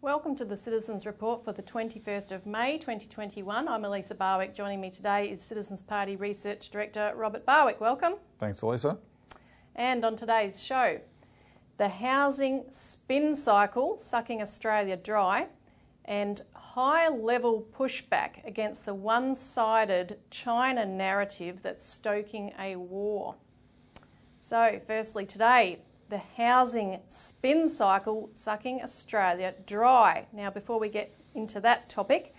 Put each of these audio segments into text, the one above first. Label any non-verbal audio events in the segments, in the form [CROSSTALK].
Welcome to the Citizens Report for the 21st of May 2021. I'm Elisa Barwick. Joining me today is Citizens Party Research Director Robert Barwick. Welcome. Thanks, Elisa. And on today's show, the housing spin cycle sucking Australia dry and high level pushback against the one sided China narrative that's stoking a war. So, firstly, today, the housing spin cycle sucking Australia dry. Now, before we get into that topic,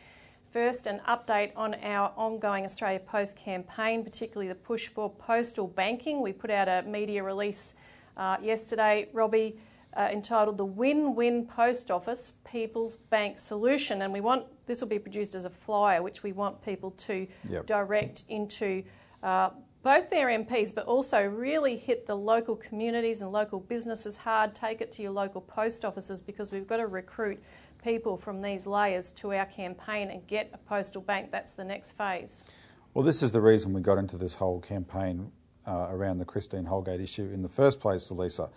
first an update on our ongoing Australia Post campaign, particularly the push for postal banking. We put out a media release uh, yesterday, Robbie, uh, entitled The Win Win Post Office People's Bank Solution. And we want this will be produced as a flyer, which we want people to Yep. direct into. Uh, both their MPs, but also really hit the local communities and local businesses hard. Take it to your local post offices because we've got to recruit people from these layers to our campaign and get a postal bank. That's the next phase. Well, this is the reason we got into this whole campaign uh, around the Christine Holgate issue in the first place, Elisa.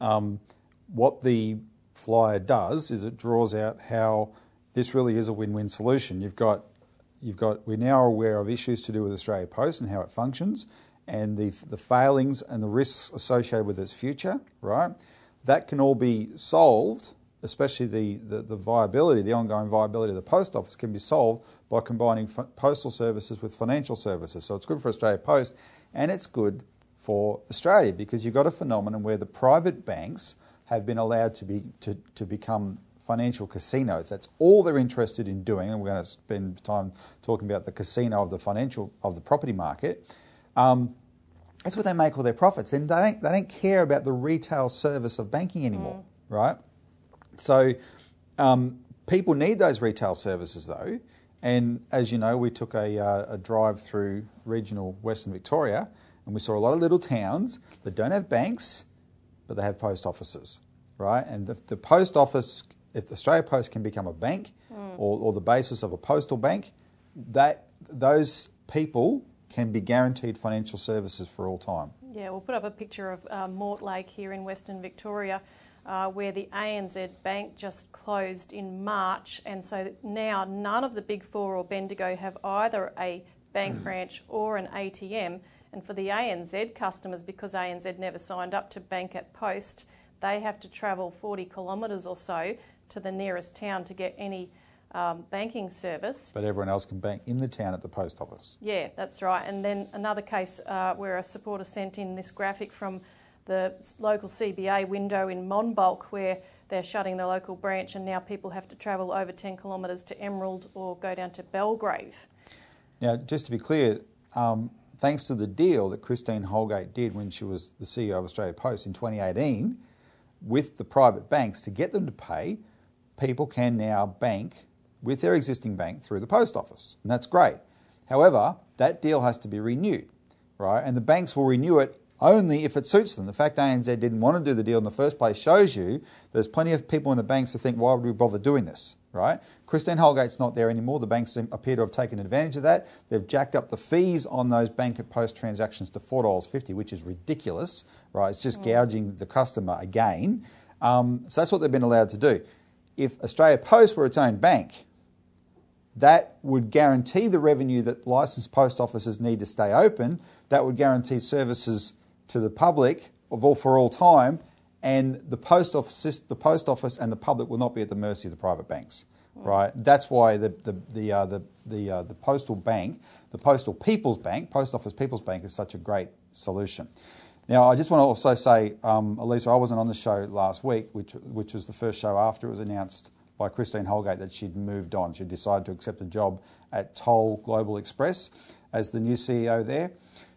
Um, what the flyer does is it draws out how this really is a win-win solution. You've got, you've got, we're now aware of issues to do with Australia Post and how it functions, and the the failings and the risks associated with its future. Right, that can all be solved. Especially the, the, the viability, the ongoing viability of the post office can be solved by combining f- postal services with financial services. So it's good for Australia Post and it's good for Australia because you've got a phenomenon where the private banks have been allowed to be to, to become financial casinos. That's all they're interested in doing, and we're going to spend time talking about the casino of the financial of the property market. Um, that's where they make all their profits. And they don't, they don't care about the retail service of banking anymore, right? So um, people need those retail services though. And as you know, we took a, uh, a drive through regional Western Victoria and we saw a lot of little towns that don't have banks, but they have post offices, right? And the, the post office, if the Australia Post can become a bank or, or the basis of a postal bank, that those people can be guaranteed financial services for all time. Yeah, we'll put up a picture of uh, Mortlake here in Western Victoria, uh, where the ANZ Bank just closed in March, and so now none of the big four or Bendigo have either a bank branch or an ATM. And for the ANZ customers, because ANZ never signed up to Bank at Post, they have to travel 40 kilometres or so to the nearest town to get any um, banking service. But everyone else can bank in the town at the post office. Yeah, that's right. And then another case uh, where a supporter sent in this graphic from the local CBA window in Monbulk where they're shutting the local branch and now people have to travel over 10 kilometres to Emerald or go down to Belgrave. Now, just to be clear, um, thanks to the deal that Christine Holgate did when she was the CEO of Australia Post in 2018 with the private banks to get them to pay, people can now bank with their existing bank through the post office, and that's great. However, that deal has to be renewed, right? And the banks will renew it only if it suits them. The fact ANZ didn't want to do the deal in the first place shows you there's plenty of people in the banks who think, why would we bother doing this, right? Christine Holgate's not there anymore. The banks appear to have taken advantage of that. They've jacked up the fees on those bank at post transactions to $4.50, which is ridiculous, right? It's just gouging the customer again. Um, so that's what they've been allowed to do. If Australia Post were its own bank, that would guarantee the revenue that licensed post offices need to stay open. That would guarantee services to the public of all for all time, and the post office, the post office, and the public will not be at the mercy of the private banks. Right. That's why the the the uh, the the, uh, the postal bank, the postal people's bank, post office people's bank, is such a great solution. Now, I just want to also say, um, Elisa, I wasn't on the show last week, which which was the first show after it was announced by Christine Holgate that she'd moved on. She'd decided to accept a job at Toll Global Express as the new CEO there.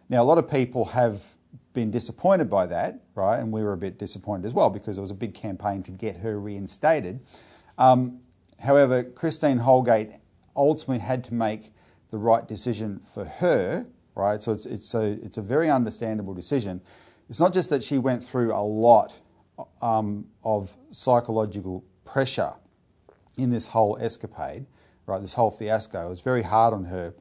Now, a lot of people have been disappointed by that, right? And we were a bit disappointed as well because it was a big campaign to get her reinstated. Um, however, Christine Holgate ultimately had to make the right decision for her, right? So it's, it's, a, it's a very understandable decision. It's not just that she went through a lot um, of psychological pressure in this whole escapade, right? This whole fiasco. It was very hard on her,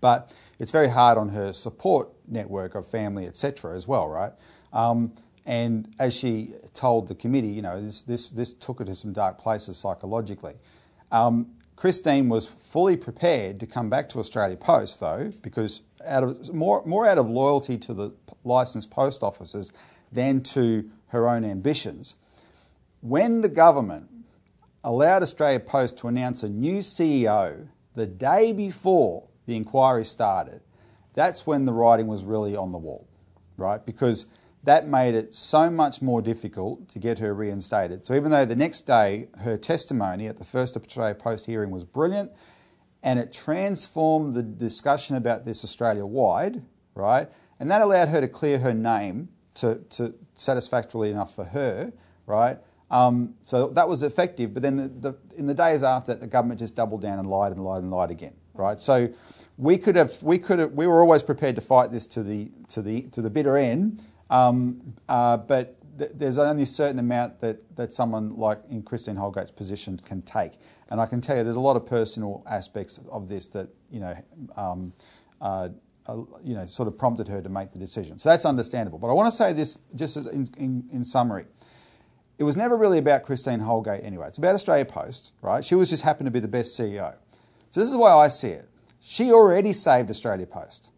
but it's very hard on her support network of family, etc., as well, right? Um, and as she told the committee, you know, this, this, this took her to some dark places psychologically. Um, Christine was fully prepared to come back to Australia Post, though, because out of, more, more out of loyalty to the licensed post offices than to her own ambitions. When the government allowed Australia Post to announce a new CEO the day before the inquiry started, that's when the writing was really on the wall, right? Because that made it so much more difficult to get her reinstated. So even though the next day her testimony at the first Australia Post hearing was brilliant and it transformed the discussion about this Australia wide, right? And that allowed her to clear her name to, to satisfactorily enough for her, right? Um, so that was effective, but then the, the, in the days after that, the government just doubled down and lied and lied and lied again, right? So we could have, we could have, we were always prepared to fight this to the to the to the bitter end, um, uh, but th- there's only a certain amount that, that someone like in Christine Holgate's position can take. And I can tell you there's a lot of personal aspects of this that, you know, um, uh, uh, you know, sort of prompted her to make the decision. So that's understandable. But I want to say this just in, in, in summary. It was never really about Christine Holgate anyway. It's about Australia Post, right? She was just happened to be the best CEO. So this is why I see it. She already saved Australia Post.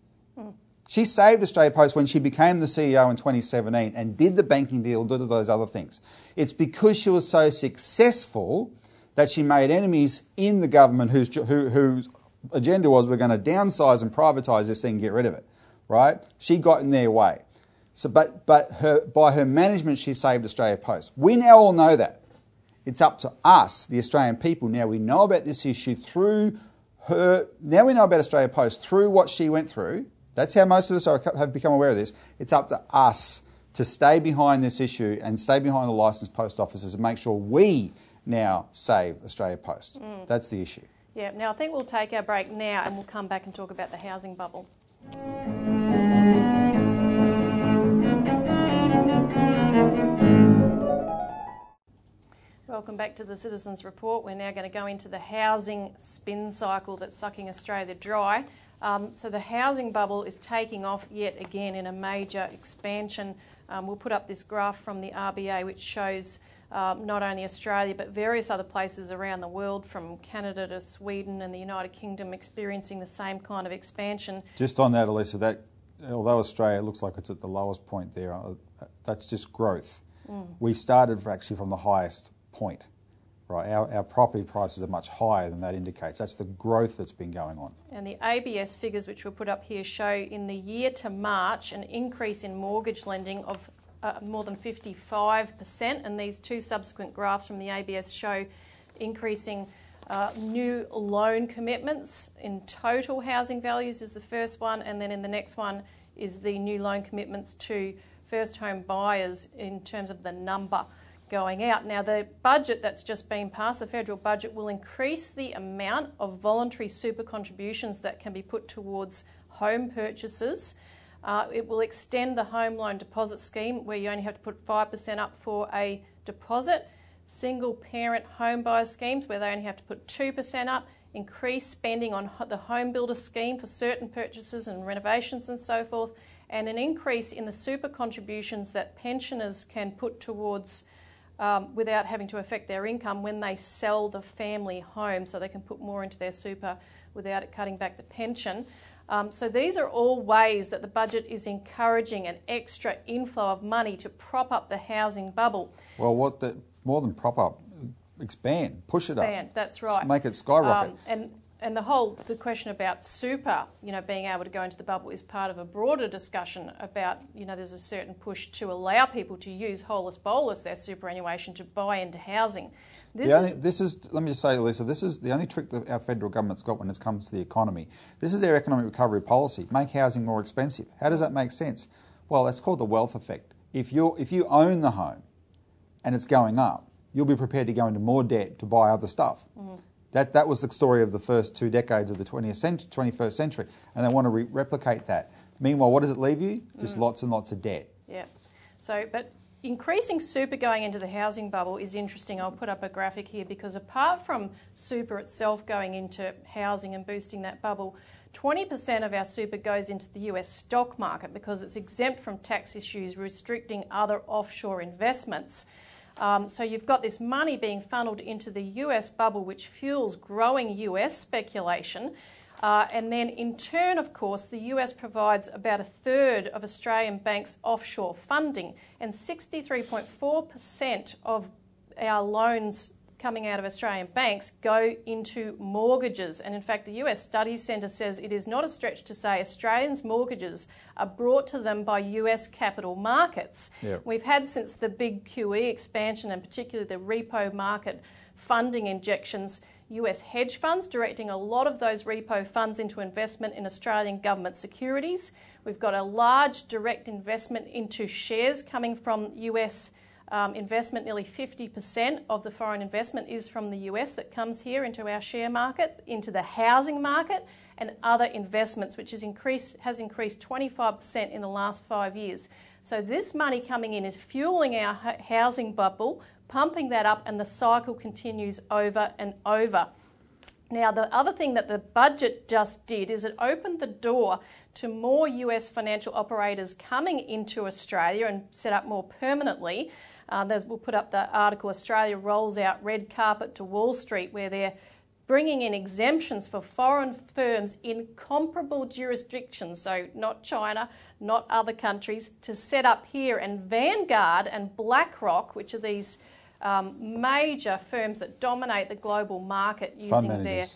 She saved Australia Post when she became the CEO in 2017 and did the banking deal, did all those other things. It's because she was so successful that she made enemies in the government whose, who, whose agenda was we're going to downsize and privatise this thing and get rid of it, right? She got in their way. So, but but her, by her management, she saved Australia Post. We now all know that. It's up to us, the Australian people. Now we know about this issue through her. Now we know about Australia Post through what she went through that's how most of us are, have become aware of this. It's up to us to stay behind this issue and stay behind the licensed post offices and make sure we now save Australia Post. Mm. That's the issue. Yeah, now I think we'll take our break now and we'll come back and talk about the housing bubble. Welcome back to the Citizens Report. We're now going to go into the housing spin cycle that's sucking Australia dry. Um, so the housing bubble is taking off yet again in a major expansion. Um, we'll put up this graph from the RBA which shows um, not only Australia but various other places around the world, from Canada to Sweden and the United Kingdom, experiencing the same kind of expansion. Just on that, Elisa, that although Australia looks like it's at the lowest point there, uh, that's just growth. Mm. We started actually from the highest point right? Our, our property prices are much higher than that indicates. That's the growth that's been going on. And the ABS figures, which we'll put up here, show in the year to March an increase in mortgage lending of uh, more than 55%. And these two subsequent graphs from the ABS show increasing uh, new loan commitments in total housing values is the first one, and then in the next one is the new loan commitments to first home buyers in terms of the number going out. Now, the budget that's just been passed, the federal budget, will increase the amount of voluntary super contributions that can be put towards home purchases. Uh, it will extend the home loan deposit scheme where you only have to put 5% up for a deposit. Single parent home buyer schemes where they only have to put 2% up. Increase spending on the home builder scheme for certain purchases and renovations and so forth. And an increase in the super contributions that pensioners can put towards um, without having to affect their income when they sell the family home so they can put more into their super without it cutting back the pension. Um, so these are all ways that the budget is encouraging an extra inflow of money to prop up the housing bubble. Well, what the, more than prop up, expand, push expand, it up. Expand, that's right. Make it skyrocket. Um, and and the whole the question about super, you know, being able to go into the bubble is part of a broader discussion about, you know, there's a certain push to allow people to use holus bolus their superannuation to buy into housing. This, only, is, this is, let me just say, Lisa, this is the only trick that our federal government's got when it comes to the economy. This is their economic recovery policy: make housing more expensive. How does that make sense? Well, that's called the wealth effect. If you if you own the home, and it's going up, you'll be prepared to go into more debt to buy other stuff. Mm-hmm. That, that was the story of the first two decades of the 20th century, 21st century, and they want to re- replicate that. Meanwhile, what does it leave you? Just mm. lots and lots of debt. Yeah. So, but increasing super going into the housing bubble is interesting. I'll put up a graphic here because apart from super itself going into housing and boosting that bubble, 20% of our super goes into the US stock market because it's exempt from tax issues restricting other offshore investments. Um, so you've got this money being funneled into the US bubble, which fuels growing US speculation. Uh, and then, in turn, of course, the US provides about a third of Australian banks' offshore funding, and 63.4% of our loans coming out of Australian banks go into mortgages. And in fact, the US Studies Centre says it is not a stretch to say Australians' mortgages are brought to them by US capital markets. Yep. We've had since the big QE expansion and particularly the repo market funding injections US hedge funds, directing a lot of those repo funds into investment in Australian government securities. We've got a large direct investment into shares coming from US um, investment. Nearly 50% of the foreign investment is from the US that comes here into our share market, into the housing market, and other investments, which has increased, has increased 25% in the last five years. So, this money coming in is fueling our housing bubble, pumping that up, and the cycle continues over and over. Now, the other thing that the budget just did is it opened the door to more US financial operators coming into Australia and set up more permanently. Uh, we'll put up the article Australia rolls out red carpet to Wall Street, where they're bringing in exemptions for foreign firms in comparable jurisdictions, so not China, not other countries, to set up here. And Vanguard and BlackRock, which are these um, major firms that dominate the global market using their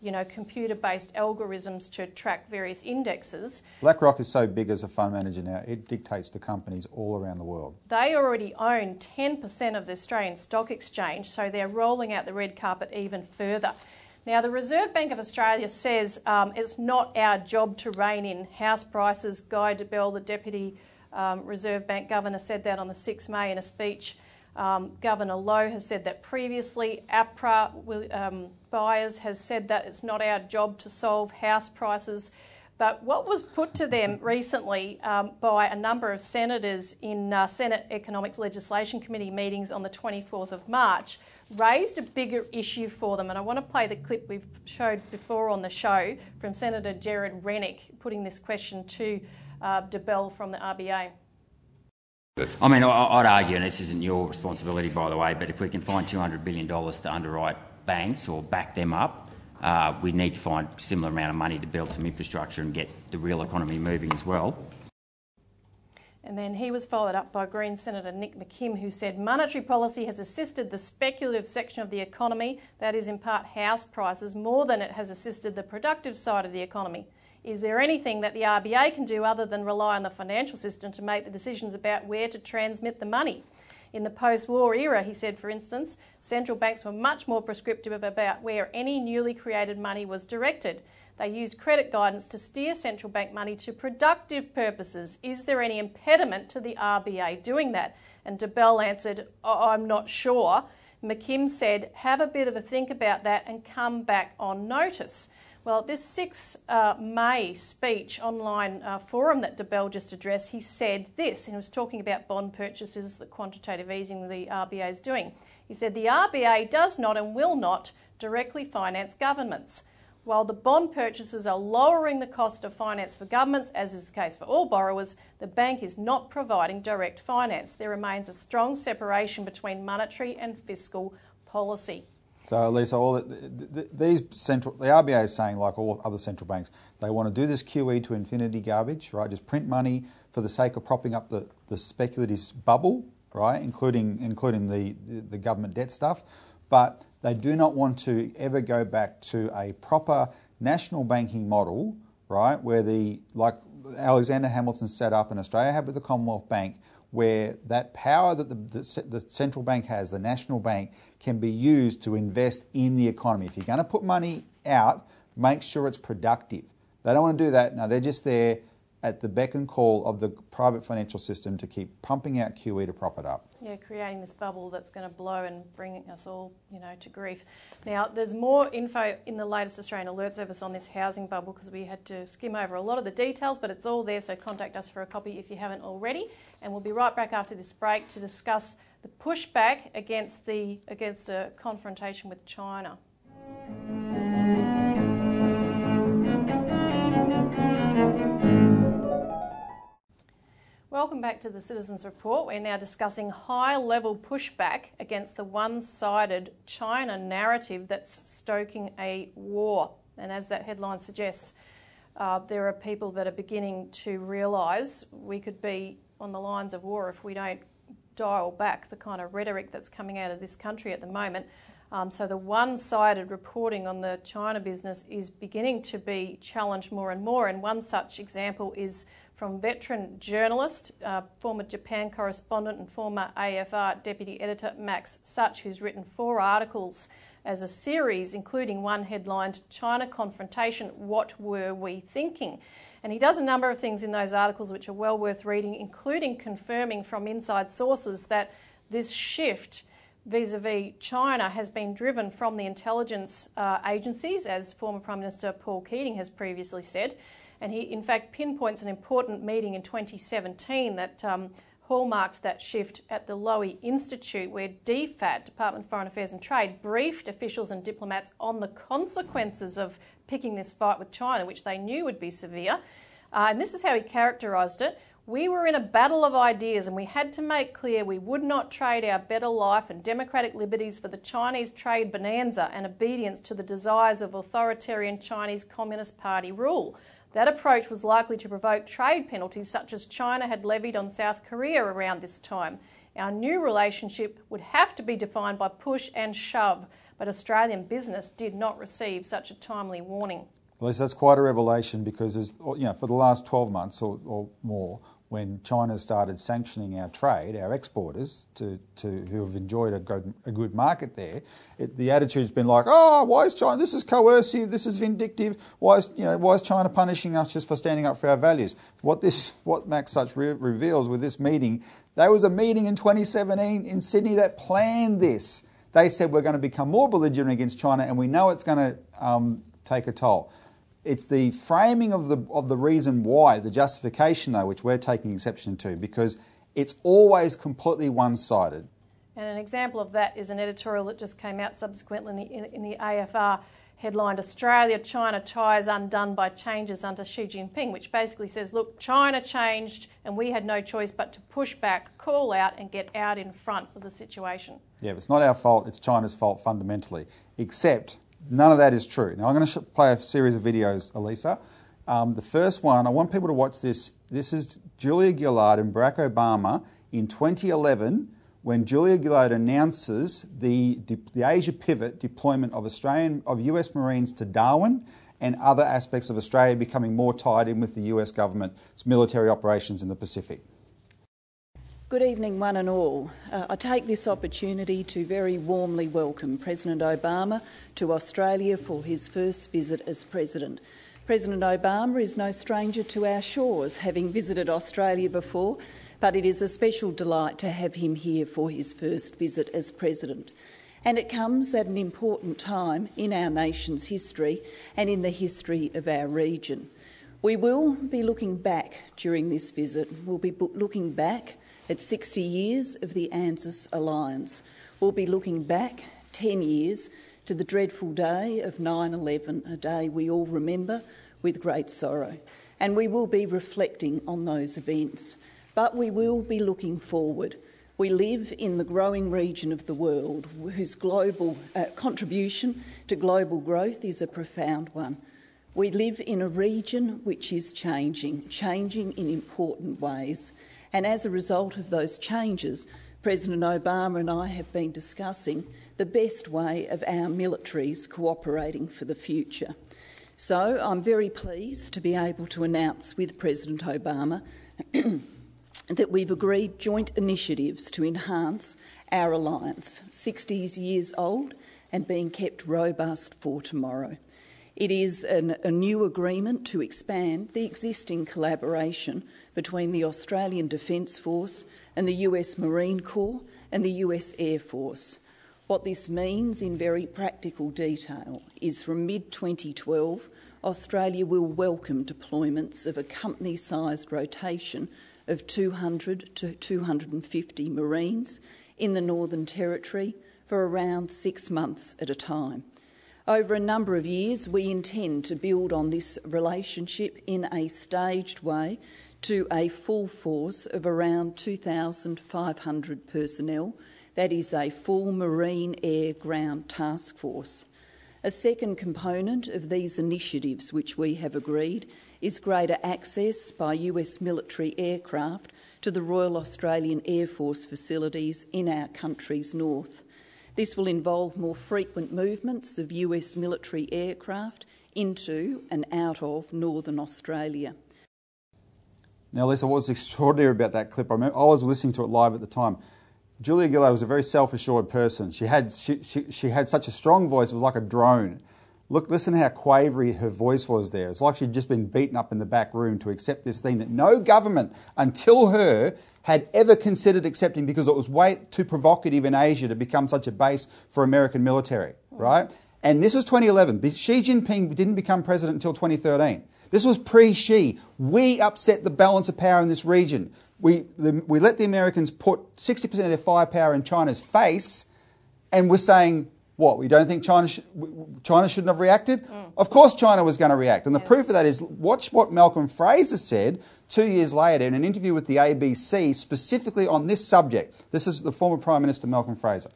you know, computer-based algorithms to track various indexes. BlackRock is so big as a fund manager now; it dictates to companies all around the world. They already own 10% of the Australian Stock Exchange, so they're rolling out the red carpet even further. Now, the Reserve Bank of Australia says um, it's not our job to rein in house prices. Guy Debelle, the Deputy um, Reserve Bank Governor, said that on the 6th May in a speech um, Governor Lowe has said that previously. APRA um, Byres has said that it's not our job to solve house prices. But what was put to them recently um, by a number of senators in uh, Senate Economics Legislation Committee meetings on the 24th of March raised a bigger issue for them. And I want to play the clip we've showed before on the show from Senator Gerard Rennick putting this question to uh, Debelle from the RBA. I mean, I'd argue, and this isn't your responsibility, by the way, but if we can find $200 billion to underwrite banks or back them up, uh, we need to find a similar amount of money to build some infrastructure and get the real economy moving as well. And then he was followed up by Green Senator Nick McKim, who said monetary policy has assisted the speculative section of the economy, that is, in part house prices, more than it has assisted the productive side of the economy. Is there anything that the RBA can do other than rely on the financial system to make the decisions about where to transmit the money? In the post war era, he said, for instance, central banks were much more prescriptive about where any newly created money was directed. They used credit guidance to steer central bank money to productive purposes. Is there any impediment to the RBA doing that? And Debelle answered, I'm not sure. McKim said, have a bit of a think about that and come back on notice. Well, this 6 uh, May speech online uh, forum that Debelle just addressed, he said this, and he was talking about bond purchases, the quantitative easing the RBA is doing. He said the RBA does not and will not directly finance governments. While the bond purchases are lowering the cost of finance for governments, as is the case for all borrowers, the bank is not providing direct finance. There remains a strong separation between monetary and fiscal policy. So, Lisa, all the, the, these central, the RBA is saying, like all other central banks, they want to do this QE to infinity garbage, right? Just print money for the sake of propping up the, the speculative bubble, right? Including including the, the, the government debt stuff, but they do not want to ever go back to a proper national banking model, right? Where the like Alexander Hamilton set up in Australia had with the Commonwealth Bank, where that power that the, the, the, central bank has, the national bank, can be used to invest in the economy. If you're going to put money out, make sure it's productive. They don't want to do that. No, they're just there at the beck and call of the private financial system to keep pumping out QE to prop it up. Yeah, creating this bubble that's going to blow and bring us all, you know, to grief. Now, there's more info in the latest Australian Alert Service on this housing bubble because we had to skim over a lot of the details, but it's all there. So contact us for a copy if you haven't already, and we'll be right back after this break to discuss the pushback against the against a confrontation with China. Welcome back to the Citizens Report. We're now discussing high level pushback against the one sided China narrative that's stoking a war. And as that headline suggests, uh, there are people that are beginning to realise we could be on the lines of war if we don't dial back the kind of rhetoric that's coming out of this country at the moment. Um, so the one sided reporting on the China business is beginning to be challenged more and more. And one such example is from veteran journalist, uh, former Japan correspondent, and former AFR deputy editor Max Suich, who's written four articles as a series, including one headlined China Confrontation What Were We Thinking? And he does a number of things in those articles which are well worth reading, including confirming from inside sources that this shift vis a vis China has been driven from the intelligence uh, agencies, as former Prime Minister Paul Keating has previously said. And he, in fact, pinpoints an important meeting in 2017 that um, hallmarked that shift at the Lowy Institute, where DFAT, Department of Foreign Affairs and Trade, briefed officials and diplomats on the consequences of picking this fight with China, which they knew would be severe. Uh, and this is how he characterised it. We were in a battle of ideas and we had to make clear we would not trade our better life and democratic liberties for the Chinese trade bonanza and obedience to the desires of authoritarian Chinese Communist Party rule. That approach was likely to provoke trade penalties such as China had levied on South Korea around this time. Our new relationship would have to be defined by push and shove, but Australian business did not receive such a timely warning. Well, that's quite a revelation because, you know, for the last 12 months or, or more, when China started sanctioning our trade, our exporters, to, to who have enjoyed a good, a good market there, it, the attitude's been like, oh, why is China? This is coercive. This is vindictive. Why is you know why is China punishing us just for standing up for our values? What this what Max Suich re- reveals with this meeting, there was a meeting in 2017 in Sydney that planned this. They said we're going to become more belligerent against China, and we know it's going to um, take a toll. It's the framing of the, of the reason why, the justification though, which we're taking exception to, because it's always completely one sided. And an example of that is an editorial that just came out subsequently in the, in the AFR headlined Australia China ties undone by changes under Xi Jinping, which basically says, look, China changed and we had no choice but to push back, call out, and get out in front of the situation. Yeah, it's not our fault, it's China's fault fundamentally, except None of that is true. Now, I'm going to play a series of videos, Elisa. Um, the first one, I want people to watch this. This is Julia Gillard and Barack Obama in 2011 when Julia Gillard announces the, the Asia pivot deployment of Australian of US Marines to Darwin and other aspects of Australia becoming more tied in with the US government's military operations in the Pacific. Good evening, one and all. Uh, I take this opportunity to very warmly welcome President Obama to Australia for his first visit as President. President Obama is no stranger to our shores, having visited Australia before, but it is a special delight to have him here for his first visit as President. And it comes at an important time in our nation's history and in the history of our region. We will be looking back during this visit. We'll be looking back at 60 years of the ANZUS alliance. We'll be looking back 10 years to the dreadful day of 9 11, a day we all remember with great sorrow. And we will be reflecting on those events. But we will be looking forward. We live in the growing region of the world whose global uh, contribution to global growth is a profound one. We live in a region which is changing, changing in important ways. And as a result of those changes, President Obama and I have been discussing the best way of our militaries cooperating for the future. So I'm very pleased to be able to announce with President Obama [CLEARS THROAT] that we've agreed joint initiatives to enhance our alliance, 60 years old and being kept robust for tomorrow. It is an, a new agreement to expand the existing collaboration between the Australian Defence Force and the US Marine Corps and the US Air Force. What this means in very practical detail is from mid 2012, Australia will welcome deployments of a company sized rotation of 200 to 250 Marines in the Northern Territory for around six months at a time. Over a number of years, we intend to build on this relationship in a staged way to a full force of around 2,500 personnel. That is a full Marine Air Ground Task Force. A second component of these initiatives, which we have agreed, is greater access by US military aircraft to the Royal Australian Air Force facilities in our country's north. This will involve more frequent movements of US military aircraft into and out of northern Australia. Now, Lisa, what was extraordinary about that clip? I, remember, I was listening to it live at the time. Julia Gillard was a very self-assured person. She had, she, she, she had such a strong voice, it was like a drone. Look, listen how quavery her voice was there. It's like she'd just been beaten up in the back room to accept this thing that no government until her had ever considered accepting because it was way too provocative in Asia to become such a base for American military, right? And this was 2011. Xi Jinping didn't become president until 2013. This was pre Xi. We upset the balance of power in this region. We, the, we let the Americans put 60% of their firepower in China's face, and we're saying, what, we don't think China, sh- China shouldn't have reacted? Mm. Of course, China was going to react. And the proof of that is watch what Malcolm Fraser said two years later in an interview with the ABC specifically on this subject. This is the former Prime Minister Malcolm Fraser.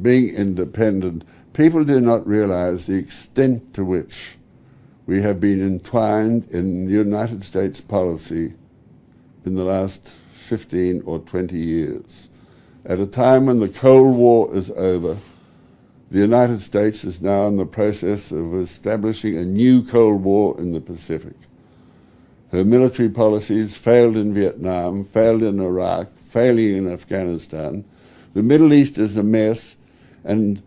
Being independent, people do not realize the extent to which we have been entwined in United States policy in the last 15 or 20 years. At a time when the Cold War is over, the United States is now in the process of establishing a new Cold War in the Pacific. Her military policies failed in Vietnam, failed in Iraq, failing in Afghanistan. The Middle East is a mess, and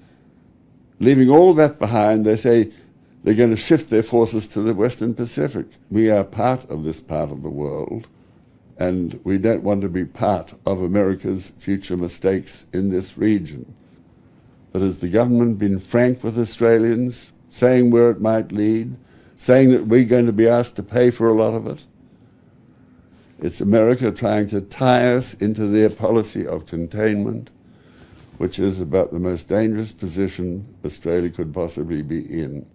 leaving all that behind, they say they're going to shift their forces to the Western Pacific. We are part of this part of the world, and we don't want to be part of America's future mistakes in this region. But has the government been frank with Australians, saying where it might lead? Saying that we're going to be asked to pay for a lot of it. It's America trying to tie us into their policy of containment, which is about the most dangerous position Australia could possibly be in.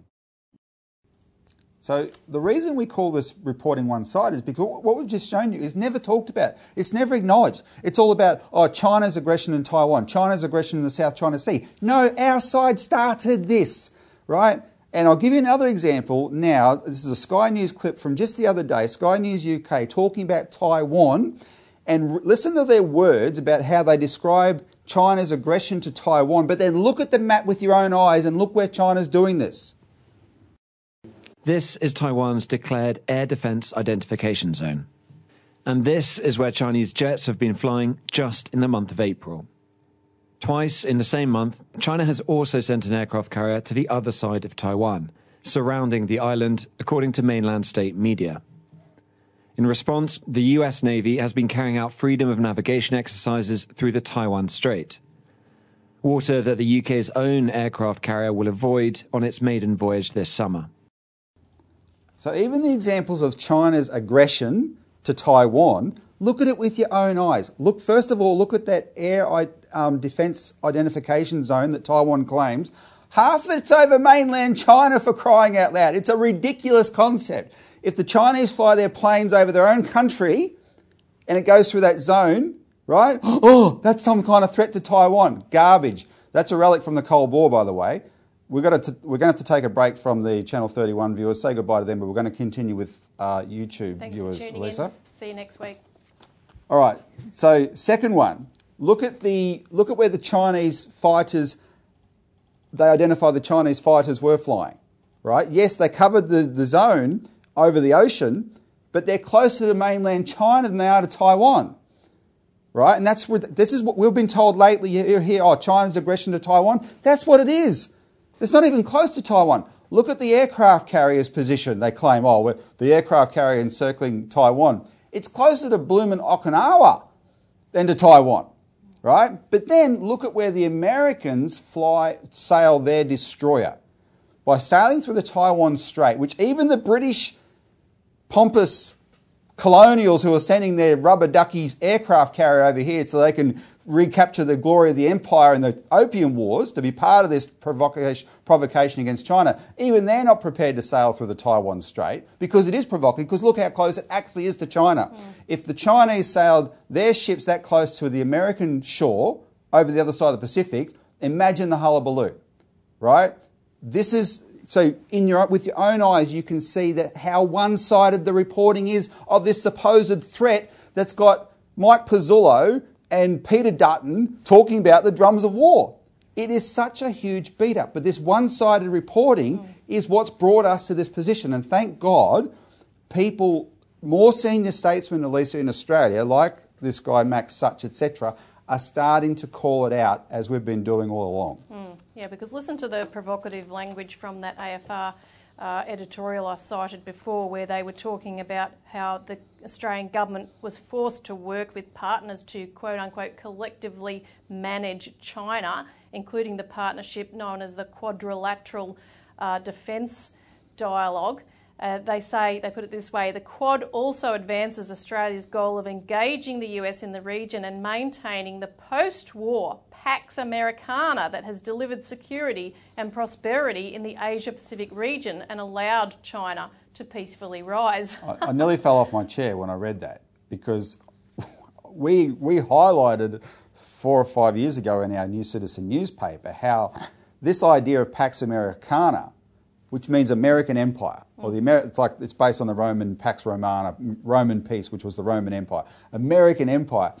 So the reason we call this reporting one side is because what we've just shown you is never talked about. It's never acknowledged. It's all about, oh, China's aggression in Taiwan, China's aggression in the South China Sea. No, our side started this, right? And I'll give you another example now. This is a Sky News clip from just the other day, Sky News UK, talking about Taiwan. And listen to their words about how they describe China's aggression to Taiwan, but then look at the map with your own eyes and look where China's doing this. This is Taiwan's declared air defense identification zone. And this is where Chinese jets have been flying just in the month of April. Twice in the same month, China has also sent an aircraft carrier to the other side of Taiwan, surrounding the island, according to mainland state media. In response, the US Navy has been carrying out freedom of navigation exercises through the Taiwan Strait. Water that the UK's own aircraft carrier will avoid on its maiden voyage this summer. So, even the examples of China's aggression to Taiwan, look at it with your own eyes. Look, first of all, look at that air um, defence identification zone that Taiwan claims, half of it's over mainland China for crying out loud. It's a ridiculous concept. If the Chinese fly their planes over their own country and it goes through that zone, right? [GASPS] Oh, that's some kind of threat to Taiwan. Garbage. That's a relic from the Cold War, by the way. We're going, to, we're going to have to take a break from the Channel 31 viewers. Say goodbye to them, but we're going to continue with uh, YouTube Thanks viewers. Lisa. In. See you next week. All right. So, second one. Look at the look at where the Chinese fighters they identify the Chinese fighters were flying. Right? Yes, they covered the, the zone over the ocean, but they're closer to mainland China than they are to Taiwan. Right? And that's what this is what we've been told lately. You hear, oh, China's aggression to Taiwan. That's what it is. It's not even close to Taiwan. Look at the aircraft carrier's position. They claim, oh, the aircraft carrier encircling Taiwan. It's closer to Bloomin' Okinawa than to Taiwan, right? But then look at where the Americans fly, sail their destroyer. By sailing through the Taiwan Strait, which even the British pompous colonials who are sending their rubber ducky aircraft carrier over here so they can recapture the glory of the empire in the opium wars to be part of this provocation, provocation against China. Even they're not prepared to sail through the Taiwan Strait because it is provocative. Because look how close it actually is to China. Mm. If the Chinese sailed their ships that close to the American shore over the other side of the Pacific, imagine the hullabaloo, right? This is so, in your, with your own eyes, you can see that how one sided the reporting is of this supposed threat that's got Mike Pezzullo and Peter Dutton talking about the drums of war. It is such a huge beat up. But this one sided reporting mm. is what's brought us to this position. And thank God, people, more senior statesmen, at least in Australia, like this guy Max Suich, etc., are starting to call it out as we've been doing all along. Mm. Yeah, because listen to the provocative language from that AFR uh, editorial I cited before, where they were talking about how the Australian government was forced to work with partners to quote unquote collectively manage China, including the partnership known as the Quadrilateral uh, Defence Dialogue. Uh, they say, they put it this way the Quad also advances Australia's goal of engaging the US in the region and maintaining the post war Pax Americana that has delivered security and prosperity in the Asia Pacific region and allowed China to peacefully rise. I, I nearly fell off my chair when I read that because [LAUGHS] we, we highlighted four or five years ago in our New Citizen newspaper how this idea of Pax Americana which means American Empire, or the Ameri- it's like it's based on the Roman Pax Romana, Roman peace, which was the Roman Empire. American Empire.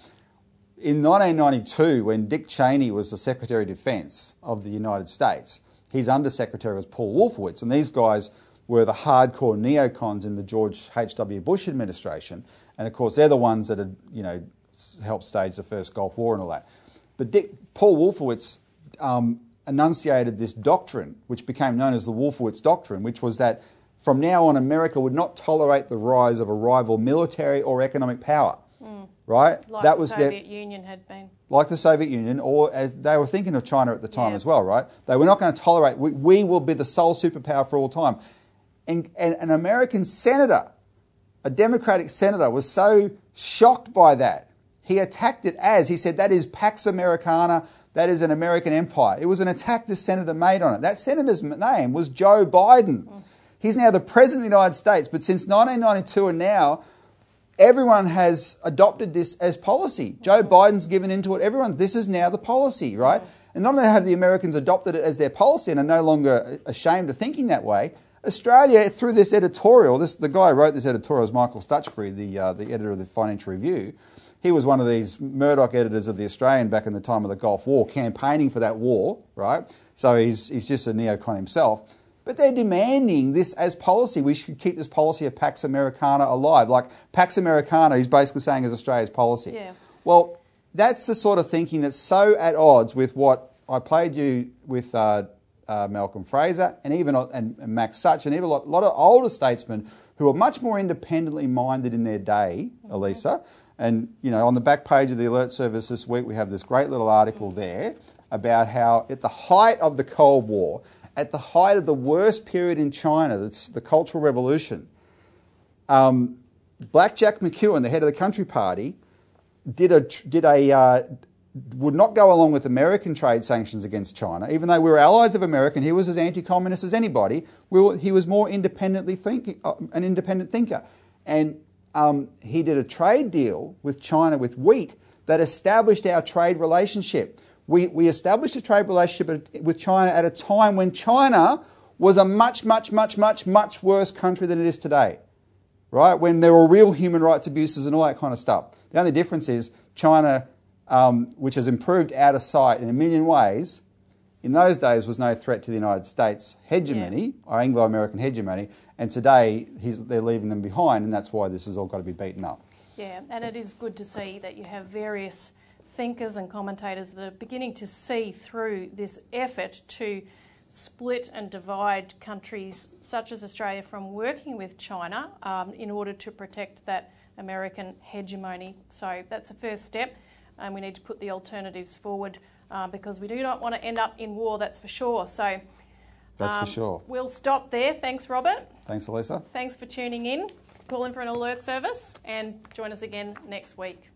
In 1992, when Dick Cheney was the Secretary of Defense of the United States, his Undersecretary was Paul Wolfowitz, and these guys were the hardcore neocons in the George H.W. Bush administration, and of course they're the ones that had, you know, helped stage the first Gulf War and all that. But Dick, Paul Wolfowitz um, enunciated this doctrine, which became known as the Wolfowitz Doctrine, which was that from now on, America would not tolerate the rise of a rival military or economic power. Mm. Right? Like that the Soviet their, Union had been. Like the Soviet Union, or as they were thinking of China at the time yeah. as well, right? They were not going to tolerate, we, we will be the sole superpower for all time. And, and an American senator, a Democratic senator, was so shocked by that. He attacked it as, he said, that is Pax Americana, that is an American empire. It was an attack the senator made on it. That senator's name was Joe Biden. He's now the president of the United States, but since 1992 and now, everyone has adopted this as policy. Joe Biden's given into it. Everyone, this is now the policy, right? And not only have the Americans adopted it as their policy and are no longer ashamed of thinking that way, Australia, through this editorial, this, the guy who wrote this editorial is Michael Stutchbury, the, uh, the editor of the Financial Review. He was one of these Murdoch editors of the Australian back in the time of the Gulf War, campaigning for that war, right? So he's, he's just a neocon himself. But they're demanding this as policy. We should keep this policy of Pax Americana alive. Like Pax Americana, he's basically saying is Australia's policy. Yeah. Well, that's the sort of thinking that's so at odds with what I played you with uh, uh, Malcolm Fraser and even and, and Max Suich and even a lot, a lot, of older statesmen who are much more independently minded in their day, mm-hmm. Elisa, and you know, on the back page of the alert service this week, we have this great little article there about how, at the height of the Cold War, at the height of the worst period in China, that's the Cultural Revolution, um, Black Jack McEwen, the head of the Country Party, did a did a uh, would not go along with American trade sanctions against China, even though we were allies of America. and He was as anti-communist as anybody. We were, he was more independently thinking, uh, an independent thinker, and um, he did a trade deal with China with wheat that established our trade relationship. We, we established a trade relationship with China at a time when China was a much, much, much, much, much worse country than it is today, right? When there were real human rights abuses and all that kind of stuff. The only difference is China, um, which has improved out of sight in a million ways, in those days was no threat to the United States hegemony, yeah. or Anglo American hegemony, and today they're leaving them behind, and that's why this has all got to be beaten up. Yeah, and it is good to see that you have various thinkers and commentators that are beginning to see through this effort to split and divide countries such as Australia from working with China um, in order to protect that American hegemony. So that's a first step, and we need to put the alternatives forward uh, because we do not want to end up in war, that's for sure. So That's um, for sure. We'll stop there. Thanks, Robert. Thanks, Elisa. Thanks for tuning in. Call in for an alert service and join us again next week.